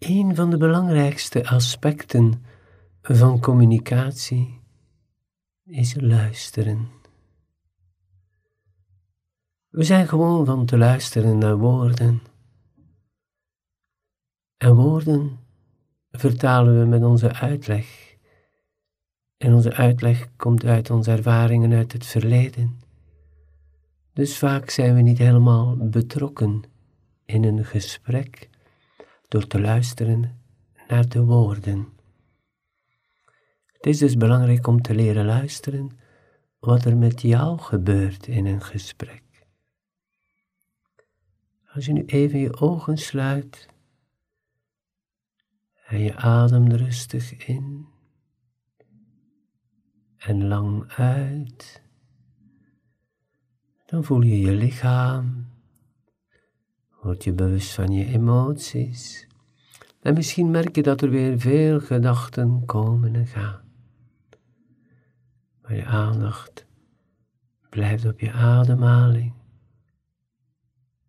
Een van de belangrijkste aspecten van communicatie is luisteren. We zijn gewoon van te luisteren naar woorden. En woorden vertalen we met onze uitleg. En onze uitleg komt uit onze ervaringen uit het verleden. Dus vaak zijn we niet helemaal betrokken in een gesprek door te luisteren naar de woorden. Het is dus belangrijk om te leren luisteren wat er met jou gebeurt in een gesprek. Als je nu even je ogen sluit en je ademt rustig in en lang uit, dan voel je je lichaam, word je bewust van je emoties en misschien merk je dat er weer veel gedachten komen en gaan. Maar je aandacht blijft op je ademhaling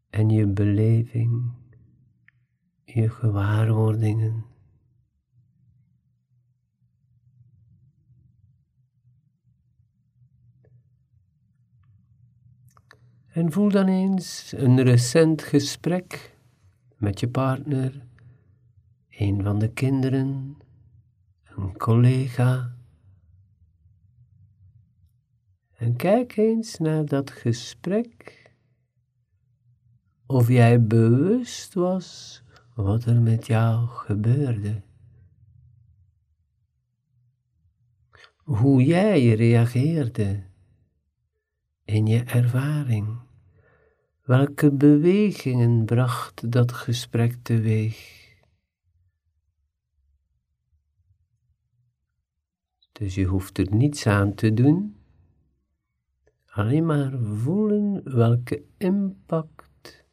en je beleving, je gewaarwordingen. En voel dan eens een recent gesprek met je partner, een van de kinderen, een collega. En kijk eens naar dat gesprek of jij bewust was wat er met jou gebeurde. Hoe jij reageerde in je ervaring. Welke bewegingen bracht dat gesprek teweeg? Dus je hoeft er niets aan te doen, alleen maar voelen welke impact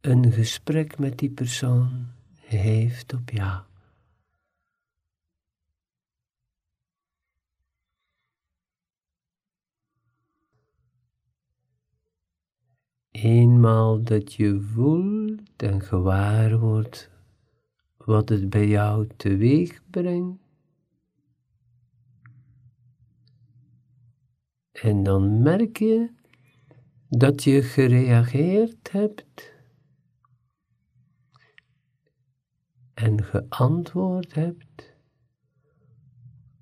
een gesprek met die persoon heeft op jou. Eenmaal dat je voelt en gewaar wordt wat het bij jou teweeg brengt, en dan merk je dat je gereageerd hebt en geantwoord hebt,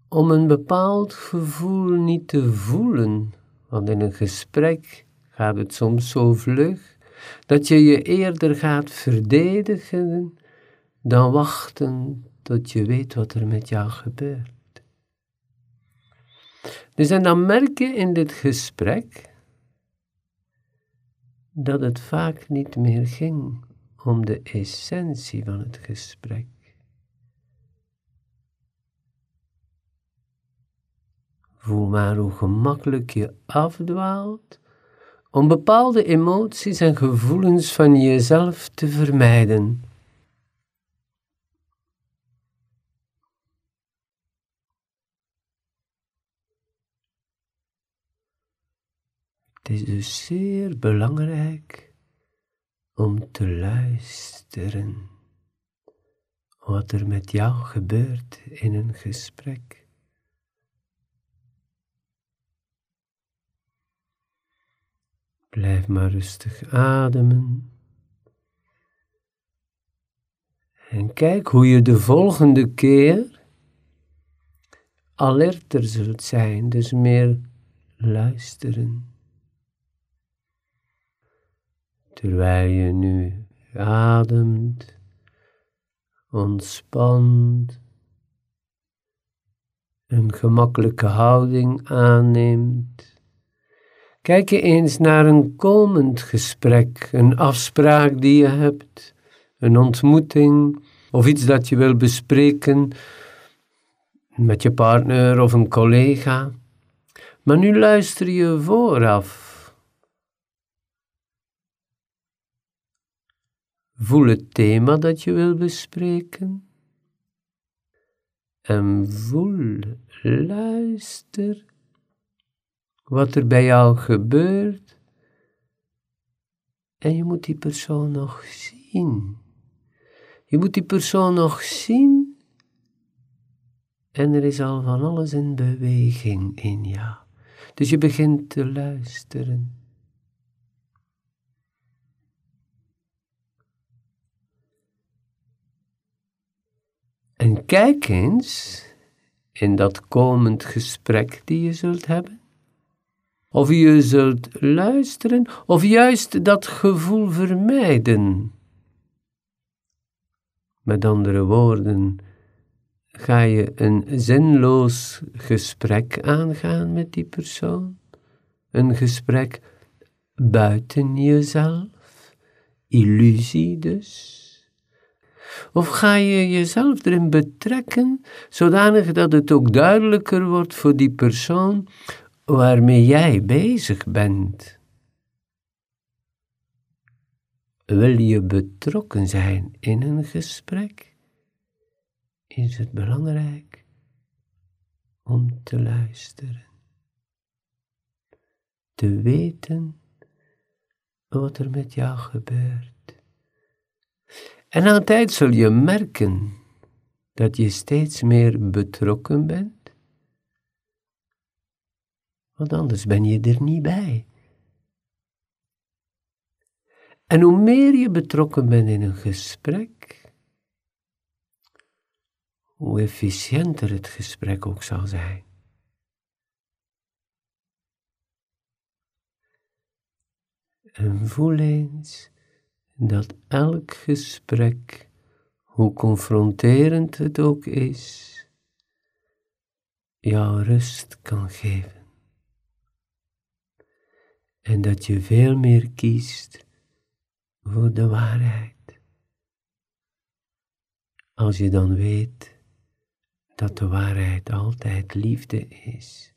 om een bepaald gevoel niet te voelen, want in een gesprek gaat het soms zo vlug dat je je eerder gaat verdedigen dan wachten tot je weet wat er met jou gebeurt. Dus en dan merk je in dit gesprek dat het vaak niet meer ging om de essentie van het gesprek. Voel maar hoe gemakkelijk je afdwaalt om bepaalde emoties en gevoelens van jezelf te vermijden. Het is dus zeer belangrijk om te luisteren wat er met jou gebeurt in een gesprek. Blijf maar rustig ademen. En kijk hoe je de volgende keer alerter zult zijn, dus meer luisteren. terwijl je nu ademt, ontspant, een gemakkelijke houding aanneemt. Kijk eens naar een komend gesprek, een afspraak die je hebt, een ontmoeting of iets dat je wil bespreken met je partner of een collega. Maar nu luister je vooraf Voel het thema dat je wil bespreken. En voel, luister wat er bij jou gebeurt. En je moet die persoon nog zien. Je moet die persoon nog zien en er is al van alles in beweging in jou. Dus je begint te luisteren. En kijk eens in dat komend gesprek die je zult hebben, of je zult luisteren of juist dat gevoel vermijden. Met andere woorden, ga je een zinloos gesprek aangaan met die persoon? Een gesprek buiten jezelf? Illusie dus? Of ga je jezelf erin betrekken, zodanig dat het ook duidelijker wordt voor die persoon waarmee jij bezig bent? Wil je betrokken zijn in een gesprek? Is het belangrijk om te luisteren, te weten wat er met jou gebeurt. En aan tijd zul je merken dat je steeds meer betrokken bent, want anders ben je er niet bij. En hoe meer je betrokken bent in een gesprek, hoe efficiënter het gesprek ook zal zijn. En voel eens dat elk gesprek, hoe confronterend het ook is, jou rust kan geven. En dat je veel meer kiest voor de waarheid. Als je dan weet dat de waarheid altijd liefde is,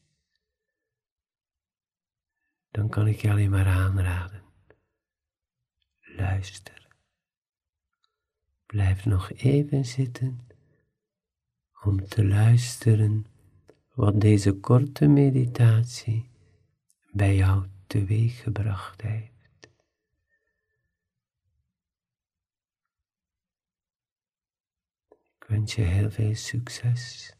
dan kan ik je alleen maar aanraden. Luister. Blijf nog even zitten om te luisteren wat deze korte meditatie bij jou teweeggebracht heeft. Ik wens je heel veel succes.